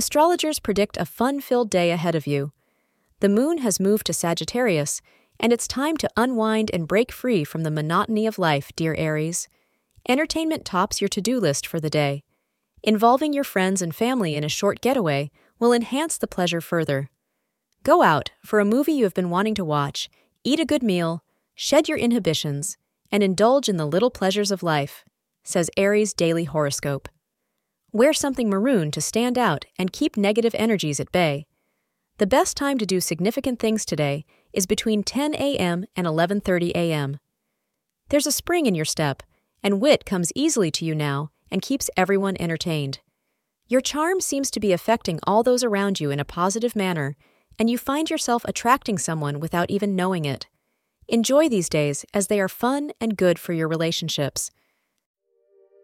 Astrologers predict a fun filled day ahead of you. The moon has moved to Sagittarius, and it's time to unwind and break free from the monotony of life, dear Aries. Entertainment tops your to do list for the day. Involving your friends and family in a short getaway will enhance the pleasure further. Go out for a movie you have been wanting to watch, eat a good meal, shed your inhibitions, and indulge in the little pleasures of life, says Aries' daily horoscope. Wear something maroon to stand out and keep negative energies at bay. The best time to do significant things today is between 10 a.m. and 11:30 a.m. There's a spring in your step, and wit comes easily to you now and keeps everyone entertained. Your charm seems to be affecting all those around you in a positive manner, and you find yourself attracting someone without even knowing it. Enjoy these days as they are fun and good for your relationships.